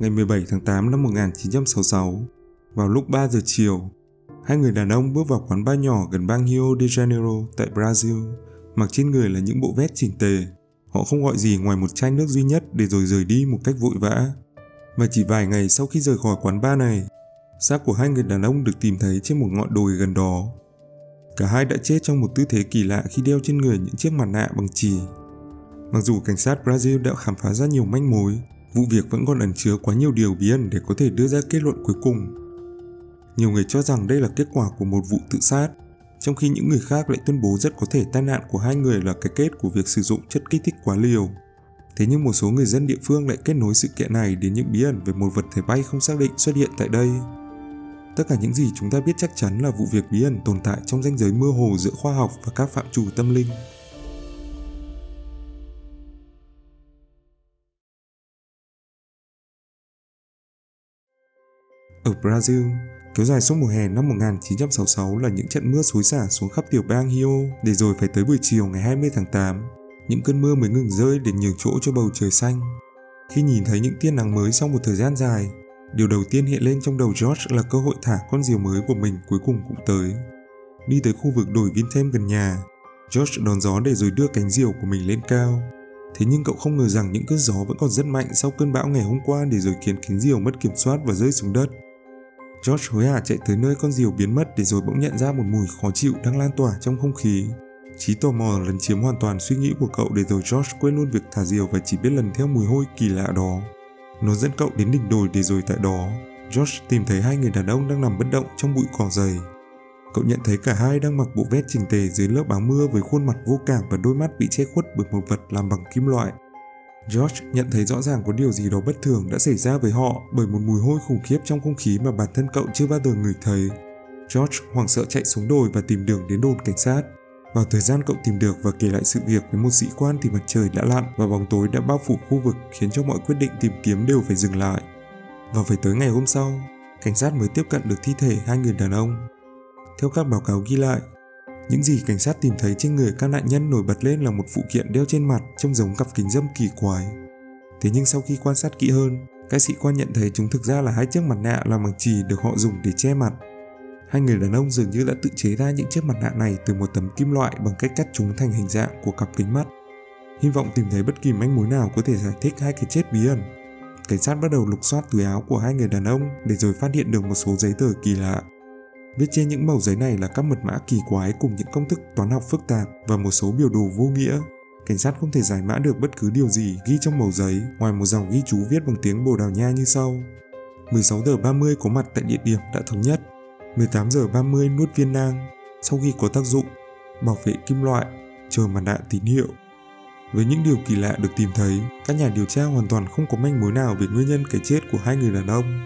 ngày 17 tháng 8 năm 1966, vào lúc 3 giờ chiều, hai người đàn ông bước vào quán bar nhỏ gần bang Rio de Janeiro tại Brazil, mặc trên người là những bộ vest chỉnh tề. Họ không gọi gì ngoài một chai nước duy nhất để rồi rời đi một cách vội vã. Và chỉ vài ngày sau khi rời khỏi quán bar này, xác của hai người đàn ông được tìm thấy trên một ngọn đồi gần đó. Cả hai đã chết trong một tư thế kỳ lạ khi đeo trên người những chiếc mặt nạ bằng chỉ. Mặc dù cảnh sát Brazil đã khám phá ra nhiều manh mối, vụ việc vẫn còn ẩn chứa quá nhiều điều bí ẩn để có thể đưa ra kết luận cuối cùng. Nhiều người cho rằng đây là kết quả của một vụ tự sát, trong khi những người khác lại tuyên bố rất có thể tai nạn của hai người là cái kết của việc sử dụng chất kích thích quá liều. Thế nhưng một số người dân địa phương lại kết nối sự kiện này đến những bí ẩn về một vật thể bay không xác định xuất hiện tại đây. Tất cả những gì chúng ta biết chắc chắn là vụ việc bí ẩn tồn tại trong ranh giới mơ hồ giữa khoa học và các phạm trù tâm linh. Ở Brazil, kéo dài suốt mùa hè năm 1966 là những trận mưa xối xả xuống khắp tiểu bang Rio để rồi phải tới buổi chiều ngày 20 tháng 8, những cơn mưa mới ngừng rơi để nhường chỗ cho bầu trời xanh. Khi nhìn thấy những tia nắng mới sau một thời gian dài, điều đầu tiên hiện lên trong đầu George là cơ hội thả con diều mới của mình cuối cùng cũng tới. Đi tới khu vực đồi Vintem gần nhà, George đón gió để rồi đưa cánh diều của mình lên cao. Thế nhưng cậu không ngờ rằng những cơn gió vẫn còn rất mạnh sau cơn bão ngày hôm qua để rồi khiến cánh diều mất kiểm soát và rơi xuống đất. George hối hả chạy tới nơi con diều biến mất để rồi bỗng nhận ra một mùi khó chịu đang lan tỏa trong không khí. Trí tò mò lấn chiếm hoàn toàn suy nghĩ của cậu để rồi George quên luôn việc thả diều và chỉ biết lần theo mùi hôi kỳ lạ đó. Nó dẫn cậu đến đỉnh đồi để rồi tại đó, George tìm thấy hai người đàn ông đang nằm bất động trong bụi cỏ dày. Cậu nhận thấy cả hai đang mặc bộ vest chỉnh tề dưới lớp áo mưa với khuôn mặt vô cảm và đôi mắt bị che khuất bởi một vật làm bằng kim loại. George nhận thấy rõ ràng có điều gì đó bất thường đã xảy ra với họ bởi một mùi hôi khủng khiếp trong không khí mà bản thân cậu chưa bao giờ ngửi thấy. George hoảng sợ chạy xuống đồi và tìm đường đến đồn cảnh sát. Vào thời gian cậu tìm được và kể lại sự việc với một sĩ quan thì mặt trời đã lặn và bóng tối đã bao phủ khu vực khiến cho mọi quyết định tìm kiếm đều phải dừng lại. Và phải tới ngày hôm sau, cảnh sát mới tiếp cận được thi thể hai người đàn ông. Theo các báo cáo ghi lại, những gì cảnh sát tìm thấy trên người các nạn nhân nổi bật lên là một phụ kiện đeo trên mặt trông giống cặp kính dâm kỳ quái. Thế nhưng sau khi quan sát kỹ hơn, các sĩ quan nhận thấy chúng thực ra là hai chiếc mặt nạ làm bằng chì được họ dùng để che mặt. Hai người đàn ông dường như đã tự chế ra những chiếc mặt nạ này từ một tấm kim loại bằng cách cắt chúng thành hình dạng của cặp kính mắt. Hy vọng tìm thấy bất kỳ manh mối nào có thể giải thích hai cái chết bí ẩn. Cảnh sát bắt đầu lục soát túi áo của hai người đàn ông để rồi phát hiện được một số giấy tờ kỳ lạ Viết trên những mẩu giấy này là các mật mã kỳ quái cùng những công thức toán học phức tạp và một số biểu đồ vô nghĩa. Cảnh sát không thể giải mã được bất cứ điều gì ghi trong mẩu giấy ngoài một dòng ghi chú viết bằng tiếng Bồ Đào Nha như sau. 16 giờ 30 có mặt tại địa điểm đã thống nhất. 18 giờ 30 nuốt viên nang. Sau khi có tác dụng, bảo vệ kim loại, chờ mặt nạ tín hiệu. Với những điều kỳ lạ được tìm thấy, các nhà điều tra hoàn toàn không có manh mối nào về nguyên nhân cái chết của hai người đàn ông.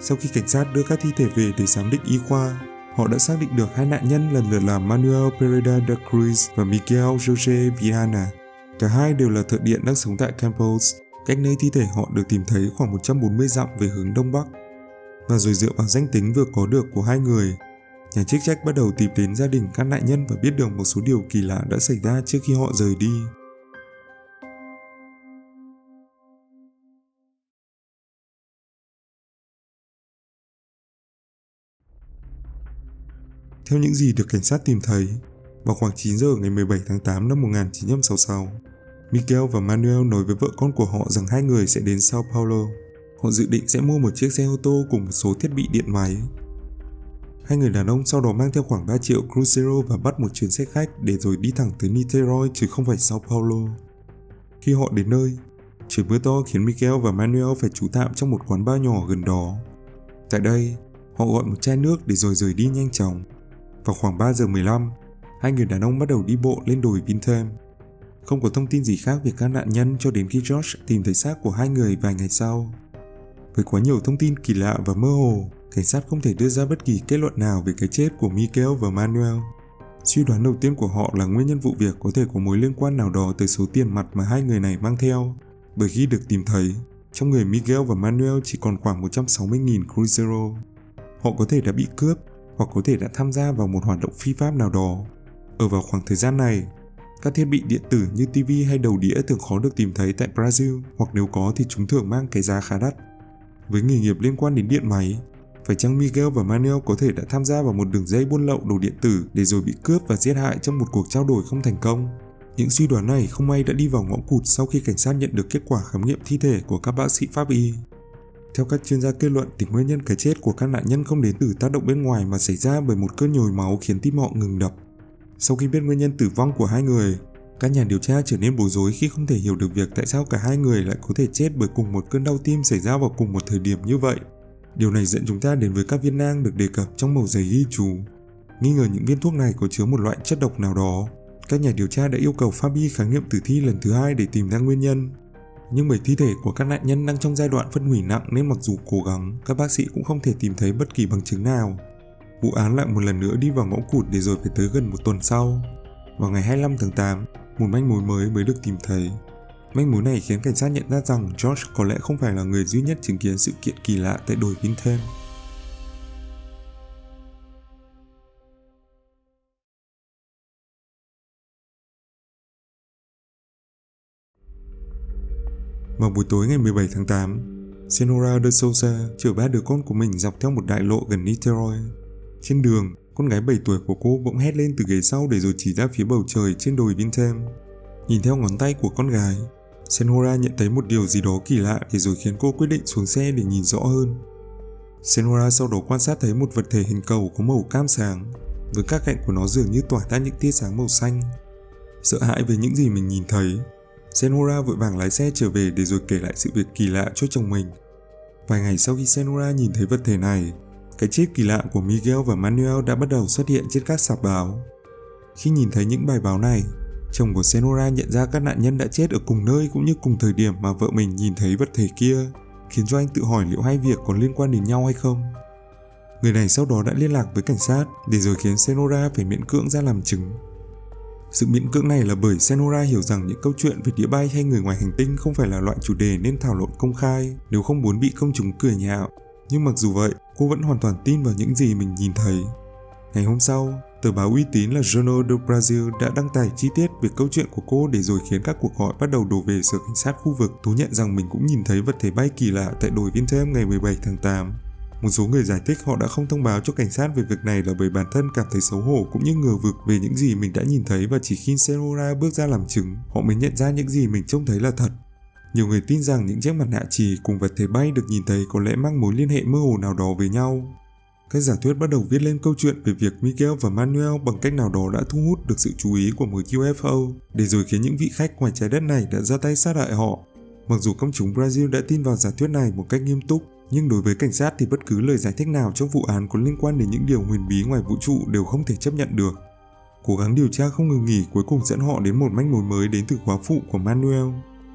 Sau khi cảnh sát đưa các thi thể về để giám định y khoa, họ đã xác định được hai nạn nhân lần lượt là Manuel Pereira da Cruz và Miguel Jose Viana. Cả hai đều là thợ điện đang sống tại Campos, cách nơi thi thể họ được tìm thấy khoảng 140 dặm về hướng đông bắc. Và rồi dựa vào danh tính vừa có được của hai người, nhà chức trách bắt đầu tìm đến gia đình các nạn nhân và biết được một số điều kỳ lạ đã xảy ra trước khi họ rời đi. Theo những gì được cảnh sát tìm thấy, vào khoảng 9 giờ ngày 17 tháng 8 năm 1966, Miguel và Manuel nói với vợ con của họ rằng hai người sẽ đến Sao Paulo. Họ dự định sẽ mua một chiếc xe ô tô cùng một số thiết bị điện máy. Hai người đàn ông sau đó mang theo khoảng 3 triệu Cruzeiro và bắt một chuyến xe khách để rồi đi thẳng tới Niterói chứ không phải Sao Paulo. Khi họ đến nơi, trời mưa to khiến Miguel và Manuel phải trú tạm trong một quán bar nhỏ gần đó. Tại đây, họ gọi một chai nước để rồi rời đi nhanh chóng. Vào khoảng 3 giờ 15, hai người đàn ông bắt đầu đi bộ lên đồi Vintem. Không có thông tin gì khác về các nạn nhân cho đến khi George tìm thấy xác của hai người vài ngày sau. Với quá nhiều thông tin kỳ lạ và mơ hồ, cảnh sát không thể đưa ra bất kỳ kết luận nào về cái chết của Miguel và Manuel. Suy đoán đầu tiên của họ là nguyên nhân vụ việc có thể có mối liên quan nào đó tới số tiền mặt mà hai người này mang theo. Bởi khi được tìm thấy, trong người Miguel và Manuel chỉ còn khoảng 160.000 Cruzeiro. Họ có thể đã bị cướp hoặc có thể đã tham gia vào một hoạt động phi pháp nào đó. Ở vào khoảng thời gian này, các thiết bị điện tử như TV hay đầu đĩa thường khó được tìm thấy tại Brazil hoặc nếu có thì chúng thường mang cái giá khá đắt. với nghề nghiệp liên quan đến điện máy. Phải chăng Miguel và Manuel có thể đã tham gia vào một đường dây buôn lậu đồ điện tử để rồi bị cướp và giết hại trong một cuộc trao đổi không thành công? Những suy đoán này không may đã đi vào ngõ cụt sau khi cảnh sát nhận được kết quả khám nghiệm thi thể của các bác sĩ pháp y. Theo các chuyên gia kết luận thì nguyên nhân cái chết của các nạn nhân không đến từ tác động bên ngoài mà xảy ra bởi một cơn nhồi máu khiến tim họ ngừng đập. Sau khi biết nguyên nhân tử vong của hai người, các nhà điều tra trở nên bối rối khi không thể hiểu được việc tại sao cả hai người lại có thể chết bởi cùng một cơn đau tim xảy ra vào cùng một thời điểm như vậy. Điều này dẫn chúng ta đến với các viên nang được đề cập trong mẩu giấy ghi chú. Nghi ngờ những viên thuốc này có chứa một loại chất độc nào đó, các nhà điều tra đã yêu cầu Fabi khám nghiệm tử thi lần thứ hai để tìm ra nguyên nhân. Nhưng bởi thi thể của các nạn nhân đang trong giai đoạn phân hủy nặng nên mặc dù cố gắng, các bác sĩ cũng không thể tìm thấy bất kỳ bằng chứng nào. Vụ án lại một lần nữa đi vào ngõ cụt để rồi phải tới gần một tuần sau. Vào ngày 25 tháng 8, một manh mối mới mới được tìm thấy. Manh mối này khiến cảnh sát nhận ra rằng George có lẽ không phải là người duy nhất chứng kiến sự kiện kỳ lạ tại đồi Vintham. Vào buổi tối ngày 17 tháng 8, Senora de Souza chở ba đứa con của mình dọc theo một đại lộ gần Niterói. Trên đường, con gái 7 tuổi của cô bỗng hét lên từ ghế sau để rồi chỉ ra phía bầu trời trên đồi Vintem. Nhìn theo ngón tay của con gái, Senora nhận thấy một điều gì đó kỳ lạ để rồi khiến cô quyết định xuống xe để nhìn rõ hơn. Senora sau đó quan sát thấy một vật thể hình cầu có màu cam sáng, với các cạnh của nó dường như tỏa ra những tia sáng màu xanh. Sợ hãi về những gì mình nhìn thấy, Senora vội vàng lái xe trở về để rồi kể lại sự việc kỳ lạ cho chồng mình. Vài ngày sau khi Senora nhìn thấy vật thể này, cái chết kỳ lạ của Miguel và Manuel đã bắt đầu xuất hiện trên các sạp báo. Khi nhìn thấy những bài báo này, chồng của Senora nhận ra các nạn nhân đã chết ở cùng nơi cũng như cùng thời điểm mà vợ mình nhìn thấy vật thể kia, khiến cho anh tự hỏi liệu hai việc có liên quan đến nhau hay không. Người này sau đó đã liên lạc với cảnh sát để rồi khiến Senora phải miễn cưỡng ra làm chứng. Sự miễn cưỡng này là bởi Senora hiểu rằng những câu chuyện về đĩa bay hay người ngoài hành tinh không phải là loại chủ đề nên thảo luận công khai nếu không muốn bị công chúng cười nhạo. Nhưng mặc dù vậy, cô vẫn hoàn toàn tin vào những gì mình nhìn thấy. Ngày hôm sau, tờ báo uy tín là Jornal do Brazil đã đăng tải chi tiết về câu chuyện của cô để rồi khiến các cuộc gọi bắt đầu đổ về sở cảnh sát khu vực thú nhận rằng mình cũng nhìn thấy vật thể bay kỳ lạ tại đồi Vintem ngày 17 tháng 8. Một số người giải thích họ đã không thông báo cho cảnh sát về việc này là bởi bản thân cảm thấy xấu hổ cũng như ngờ vực về những gì mình đã nhìn thấy và chỉ khi Serora bước ra làm chứng, họ mới nhận ra những gì mình trông thấy là thật. Nhiều người tin rằng những chiếc mặt nạ trì cùng vật thể bay được nhìn thấy có lẽ mang mối liên hệ mơ hồ nào đó với nhau. Các giả thuyết bắt đầu viết lên câu chuyện về việc Miguel và Manuel bằng cách nào đó đã thu hút được sự chú ý của một UFO, để rồi khiến những vị khách ngoài trái đất này đã ra tay sát hại họ. Mặc dù công chúng Brazil đã tin vào giả thuyết này một cách nghiêm túc, nhưng đối với cảnh sát thì bất cứ lời giải thích nào trong vụ án có liên quan đến những điều huyền bí ngoài vũ trụ đều không thể chấp nhận được. Cố gắng điều tra không ngừng nghỉ cuối cùng dẫn họ đến một manh mối mới đến từ khóa phụ của Manuel.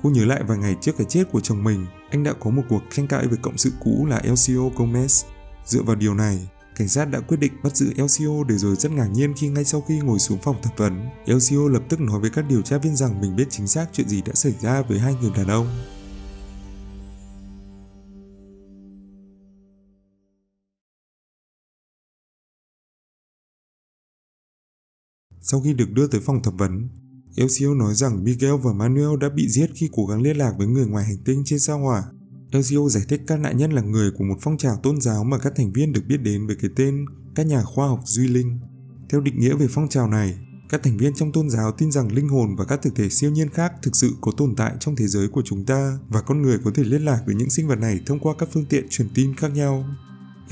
Cô nhớ lại vài ngày trước cái chết của chồng mình, anh đã có một cuộc tranh cãi với cộng sự cũ là Elcio Gomez. Dựa vào điều này, cảnh sát đã quyết định bắt giữ Elcio để rồi rất ngạc nhiên khi ngay sau khi ngồi xuống phòng thẩm vấn, Elcio lập tức nói với các điều tra viên rằng mình biết chính xác chuyện gì đã xảy ra với hai người đàn ông. Sau khi được đưa tới phòng thẩm vấn, Elcio nói rằng Miguel và Manuel đã bị giết khi cố gắng liên lạc với người ngoài hành tinh trên sao hỏa. Elcio giải thích các nạn nhân là người của một phong trào tôn giáo mà các thành viên được biết đến với cái tên các nhà khoa học duy linh. Theo định nghĩa về phong trào này, các thành viên trong tôn giáo tin rằng linh hồn và các thực thể siêu nhiên khác thực sự có tồn tại trong thế giới của chúng ta và con người có thể liên lạc với những sinh vật này thông qua các phương tiện truyền tin khác nhau.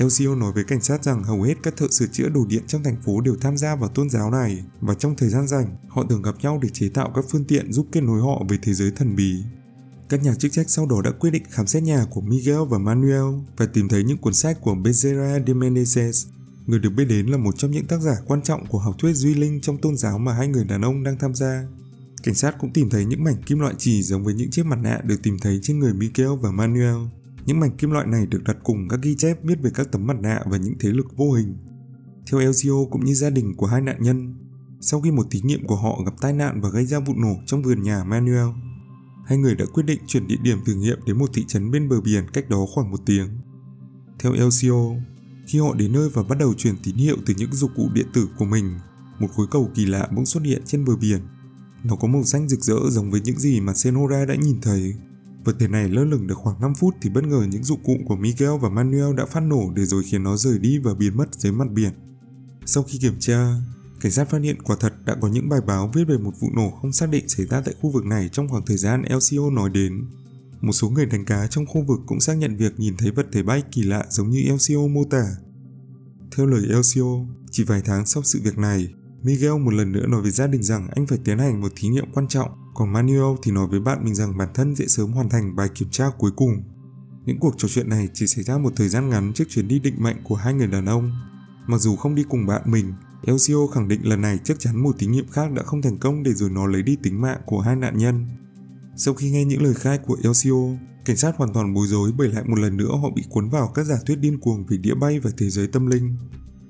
Elcio nói với cảnh sát rằng hầu hết các thợ sửa chữa đồ điện trong thành phố đều tham gia vào tôn giáo này và trong thời gian rảnh, họ thường gặp nhau để chế tạo các phương tiện giúp kết nối họ với thế giới thần bí. Các nhà chức trách sau đó đã quyết định khám xét nhà của Miguel và Manuel và tìm thấy những cuốn sách của Bezerra de Menezes, người được biết đến là một trong những tác giả quan trọng của học thuyết duy linh trong tôn giáo mà hai người đàn ông đang tham gia. Cảnh sát cũng tìm thấy những mảnh kim loại trì giống với những chiếc mặt nạ được tìm thấy trên người Miguel và Manuel. Những mảnh kim loại này được đặt cùng các ghi chép viết về các tấm mặt nạ và những thế lực vô hình. Theo Elcio cũng như gia đình của hai nạn nhân, sau khi một thí nghiệm của họ gặp tai nạn và gây ra vụ nổ trong vườn nhà Manuel, hai người đã quyết định chuyển địa điểm thử nghiệm đến một thị trấn bên bờ biển cách đó khoảng một tiếng. Theo Elcio, khi họ đến nơi và bắt đầu truyền tín hiệu từ những dụng cụ điện tử của mình, một khối cầu kỳ lạ bỗng xuất hiện trên bờ biển. Nó có màu xanh rực rỡ giống với những gì mà Senora đã nhìn thấy Vật thể này lơ lửng được khoảng 5 phút thì bất ngờ những dụng cụ của Miguel và Manuel đã phát nổ để rồi khiến nó rời đi và biến mất dưới mặt biển. Sau khi kiểm tra, cảnh sát phát hiện quả thật đã có những bài báo viết về một vụ nổ không xác định xảy ra tại khu vực này trong khoảng thời gian LCO nói đến. Một số người đánh cá trong khu vực cũng xác nhận việc nhìn thấy vật thể bay kỳ lạ giống như LCO mô tả. Theo lời LCO, chỉ vài tháng sau sự việc này, Miguel một lần nữa nói với gia đình rằng anh phải tiến hành một thí nghiệm quan trọng, còn Manuel thì nói với bạn mình rằng bản thân sẽ sớm hoàn thành bài kiểm tra cuối cùng. Những cuộc trò chuyện này chỉ xảy ra một thời gian ngắn trước chuyến đi định mệnh của hai người đàn ông. Mặc dù không đi cùng bạn mình, Elcio khẳng định lần này chắc chắn một thí nghiệm khác đã không thành công để rồi nó lấy đi tính mạng của hai nạn nhân. Sau khi nghe những lời khai của Elcio, cảnh sát hoàn toàn bối rối bởi lại một lần nữa họ bị cuốn vào các giả thuyết điên cuồng về đĩa bay và thế giới tâm linh.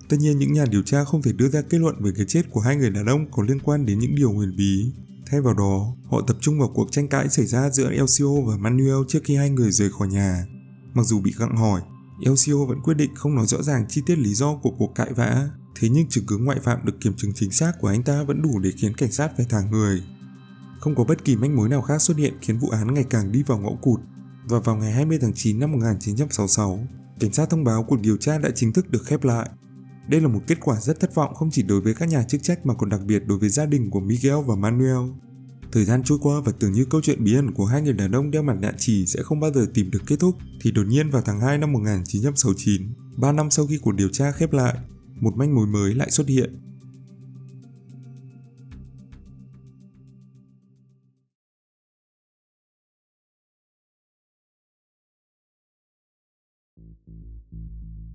Tất nhiên những nhà điều tra không thể đưa ra kết luận về cái chết của hai người đàn ông có liên quan đến những điều huyền bí. Thay vào đó, họ tập trung vào cuộc tranh cãi xảy ra giữa Elcio và Manuel trước khi hai người rời khỏi nhà. Mặc dù bị gặng hỏi, Elcio vẫn quyết định không nói rõ ràng chi tiết lý do của cuộc cãi vã. Thế nhưng chứng cứ ngoại phạm được kiểm chứng chính xác của anh ta vẫn đủ để khiến cảnh sát phải thả người. Không có bất kỳ manh mối nào khác xuất hiện khiến vụ án ngày càng đi vào ngõ cụt. Và vào ngày 20 tháng 9 năm 1966, cảnh sát thông báo cuộc điều tra đã chính thức được khép lại. Đây là một kết quả rất thất vọng không chỉ đối với các nhà chức trách mà còn đặc biệt đối với gia đình của Miguel và Manuel. Thời gian trôi qua và tưởng như câu chuyện bí ẩn của hai người đàn ông đeo mặt nạ chỉ sẽ không bao giờ tìm được kết thúc, thì đột nhiên vào tháng 2 năm 1969, 3 năm sau khi cuộc điều tra khép lại, một manh mối mới lại xuất hiện.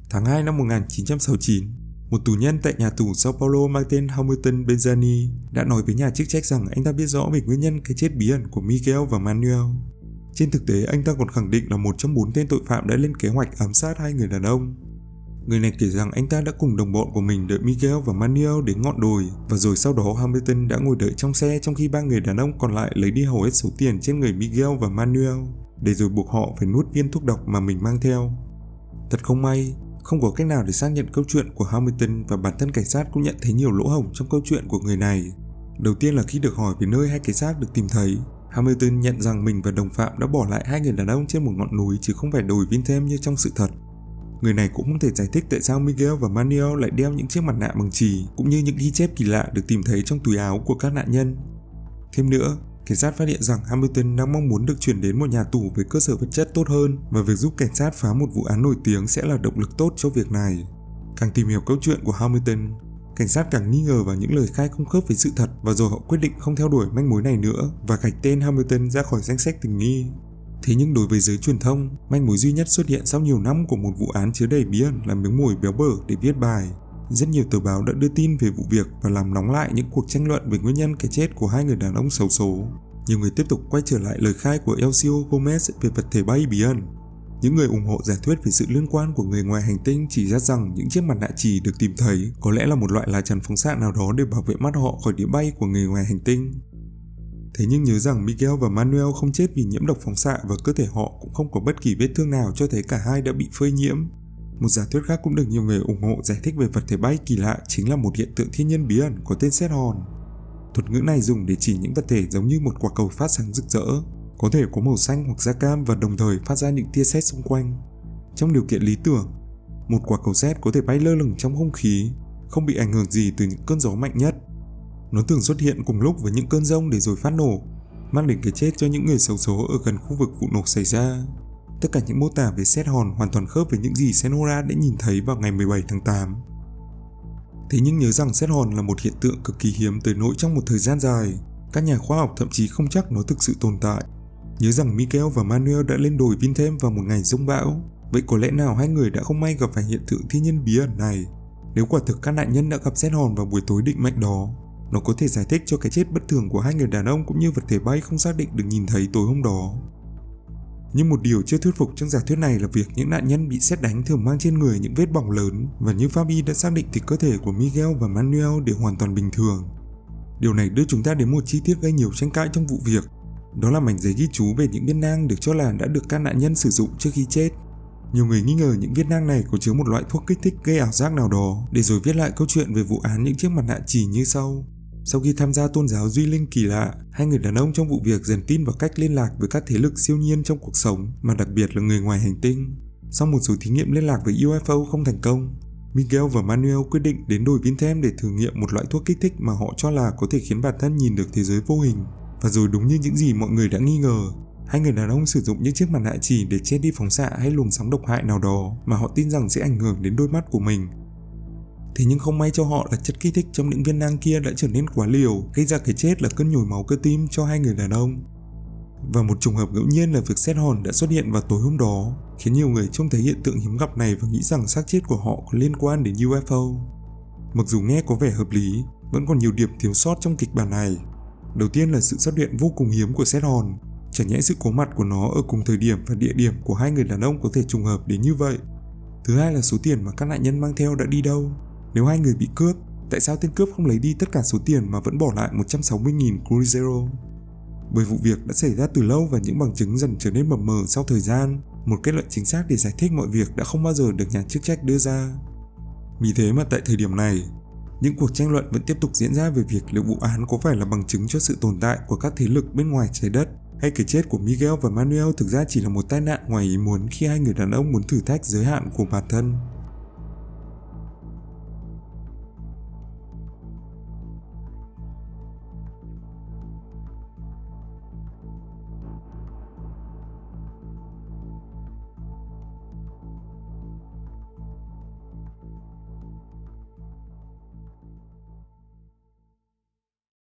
Tháng 2 năm 1969, một tù nhân tại nhà tù Sao Paulo mang tên Hamilton Benzani đã nói với nhà chức trách rằng anh ta biết rõ về nguyên nhân cái chết bí ẩn của Miguel và Manuel. Trên thực tế, anh ta còn khẳng định là một trong bốn tên tội phạm đã lên kế hoạch ám sát hai người đàn ông. Người này kể rằng anh ta đã cùng đồng bọn của mình đợi Miguel và Manuel đến ngọn đồi và rồi sau đó Hamilton đã ngồi đợi trong xe trong khi ba người đàn ông còn lại lấy đi hầu hết số tiền trên người Miguel và Manuel để rồi buộc họ phải nuốt viên thuốc độc mà mình mang theo. Thật không may, không có cách nào để xác nhận câu chuyện của Hamilton và bản thân cảnh sát cũng nhận thấy nhiều lỗ hổng trong câu chuyện của người này. Đầu tiên là khi được hỏi về nơi hai cái xác được tìm thấy, Hamilton nhận rằng mình và đồng phạm đã bỏ lại hai người đàn ông trên một ngọn núi chứ không phải đồi viên thêm như trong sự thật. Người này cũng không thể giải thích tại sao Miguel và Manuel lại đeo những chiếc mặt nạ bằng chì cũng như những ghi chép kỳ lạ được tìm thấy trong túi áo của các nạn nhân. Thêm nữa, cảnh sát phát hiện rằng Hamilton đang mong muốn được chuyển đến một nhà tù với cơ sở vật chất tốt hơn và việc giúp cảnh sát phá một vụ án nổi tiếng sẽ là động lực tốt cho việc này. Càng tìm hiểu câu chuyện của Hamilton, cảnh sát càng nghi ngờ vào những lời khai không khớp với sự thật và rồi họ quyết định không theo đuổi manh mối này nữa và gạch tên Hamilton ra khỏi danh sách tình nghi. Thế nhưng đối với giới truyền thông, manh mối duy nhất xuất hiện sau nhiều năm của một vụ án chứa đầy bí ẩn là miếng mồi béo bở để viết bài. Rất nhiều tờ báo đã đưa tin về vụ việc và làm nóng lại những cuộc tranh luận về nguyên nhân cái chết của hai người đàn ông xấu số. Nhiều người tiếp tục quay trở lại lời khai của Elcio Gomez về vật thể bay bí ẩn. Những người ủng hộ giả thuyết về sự liên quan của người ngoài hành tinh chỉ ra rằng những chiếc mặt nạ trì được tìm thấy có lẽ là một loại lá chắn phóng xạ nào đó để bảo vệ mắt họ khỏi đĩa bay của người ngoài hành tinh. Thế nhưng nhớ rằng Miguel và Manuel không chết vì nhiễm độc phóng xạ và cơ thể họ cũng không có bất kỳ vết thương nào cho thấy cả hai đã bị phơi nhiễm. Một giả thuyết khác cũng được nhiều người ủng hộ giải thích về vật thể bay kỳ lạ chính là một hiện tượng thiên nhiên bí ẩn có tên xét hòn. Thuật ngữ này dùng để chỉ những vật thể giống như một quả cầu phát sáng rực rỡ, có thể có màu xanh hoặc da cam và đồng thời phát ra những tia sét xung quanh. Trong điều kiện lý tưởng, một quả cầu sét có thể bay lơ lửng trong không khí, không bị ảnh hưởng gì từ những cơn gió mạnh nhất. Nó thường xuất hiện cùng lúc với những cơn rông để rồi phát nổ, mang đến cái chết cho những người xấu số ở gần khu vực vụ nổ xảy ra. Tất cả những mô tả về xét hòn hoàn toàn khớp với những gì Senora đã nhìn thấy vào ngày 17 tháng 8. Thế nhưng nhớ rằng xét hòn là một hiện tượng cực kỳ hiếm tới nỗi trong một thời gian dài, các nhà khoa học thậm chí không chắc nó thực sự tồn tại. Nhớ rằng Miguel và Manuel đã lên đồi viên thêm vào một ngày rông bão, vậy có lẽ nào hai người đã không may gặp phải hiện tượng thiên nhiên bí ẩn này? Nếu quả thực các nạn nhân đã gặp xét hòn vào buổi tối định mệnh đó, nó có thể giải thích cho cái chết bất thường của hai người đàn ông cũng như vật thể bay không xác định được nhìn thấy tối hôm đó. Nhưng một điều chưa thuyết phục trong giả thuyết này là việc những nạn nhân bị xét đánh thường mang trên người những vết bỏng lớn và như Fabi đã xác định thì cơ thể của Miguel và Manuel đều hoàn toàn bình thường. Điều này đưa chúng ta đến một chi tiết gây nhiều tranh cãi trong vụ việc. Đó là mảnh giấy ghi chú về những viên nang được cho là đã được các nạn nhân sử dụng trước khi chết. Nhiều người nghi ngờ những viên nang này có chứa một loại thuốc kích thích gây ảo giác nào đó để rồi viết lại câu chuyện về vụ án những chiếc mặt nạ chỉ như sau. Sau khi tham gia tôn giáo duy linh kỳ lạ, hai người đàn ông trong vụ việc dần tin vào cách liên lạc với các thế lực siêu nhiên trong cuộc sống, mà đặc biệt là người ngoài hành tinh. Sau một số thí nghiệm liên lạc với UFO không thành công, Miguel và Manuel quyết định đến đồi Vintem để thử nghiệm một loại thuốc kích thích mà họ cho là có thể khiến bản thân nhìn được thế giới vô hình. Và rồi đúng như những gì mọi người đã nghi ngờ, hai người đàn ông sử dụng những chiếc mặt nạ chỉ để che đi phóng xạ hay luồng sóng độc hại nào đó mà họ tin rằng sẽ ảnh hưởng đến đôi mắt của mình. Thế nhưng không may cho họ là chất kích thích trong những viên nang kia đã trở nên quá liều, gây ra cái chết là cơn nhồi máu cơ tim cho hai người đàn ông. Và một trùng hợp ngẫu nhiên là việc xét hòn đã xuất hiện vào tối hôm đó, khiến nhiều người trông thấy hiện tượng hiếm gặp này và nghĩ rằng xác chết của họ có liên quan đến UFO. Mặc dù nghe có vẻ hợp lý, vẫn còn nhiều điểm thiếu sót trong kịch bản này. Đầu tiên là sự xuất hiện vô cùng hiếm của xét hòn, chẳng nhẽ sự có mặt của nó ở cùng thời điểm và địa điểm của hai người đàn ông có thể trùng hợp đến như vậy. Thứ hai là số tiền mà các nạn nhân mang theo đã đi đâu. Nếu hai người bị cướp, tại sao tên cướp không lấy đi tất cả số tiền mà vẫn bỏ lại 160.000 Cruzeiro? Bởi vụ việc đã xảy ra từ lâu và những bằng chứng dần trở nên mập mờ sau thời gian, một kết luận chính xác để giải thích mọi việc đã không bao giờ được nhà chức trách đưa ra. Vì thế mà tại thời điểm này, những cuộc tranh luận vẫn tiếp tục diễn ra về việc liệu vụ án có phải là bằng chứng cho sự tồn tại của các thế lực bên ngoài trái đất hay cái chết của Miguel và Manuel thực ra chỉ là một tai nạn ngoài ý muốn khi hai người đàn ông muốn thử thách giới hạn của bản thân.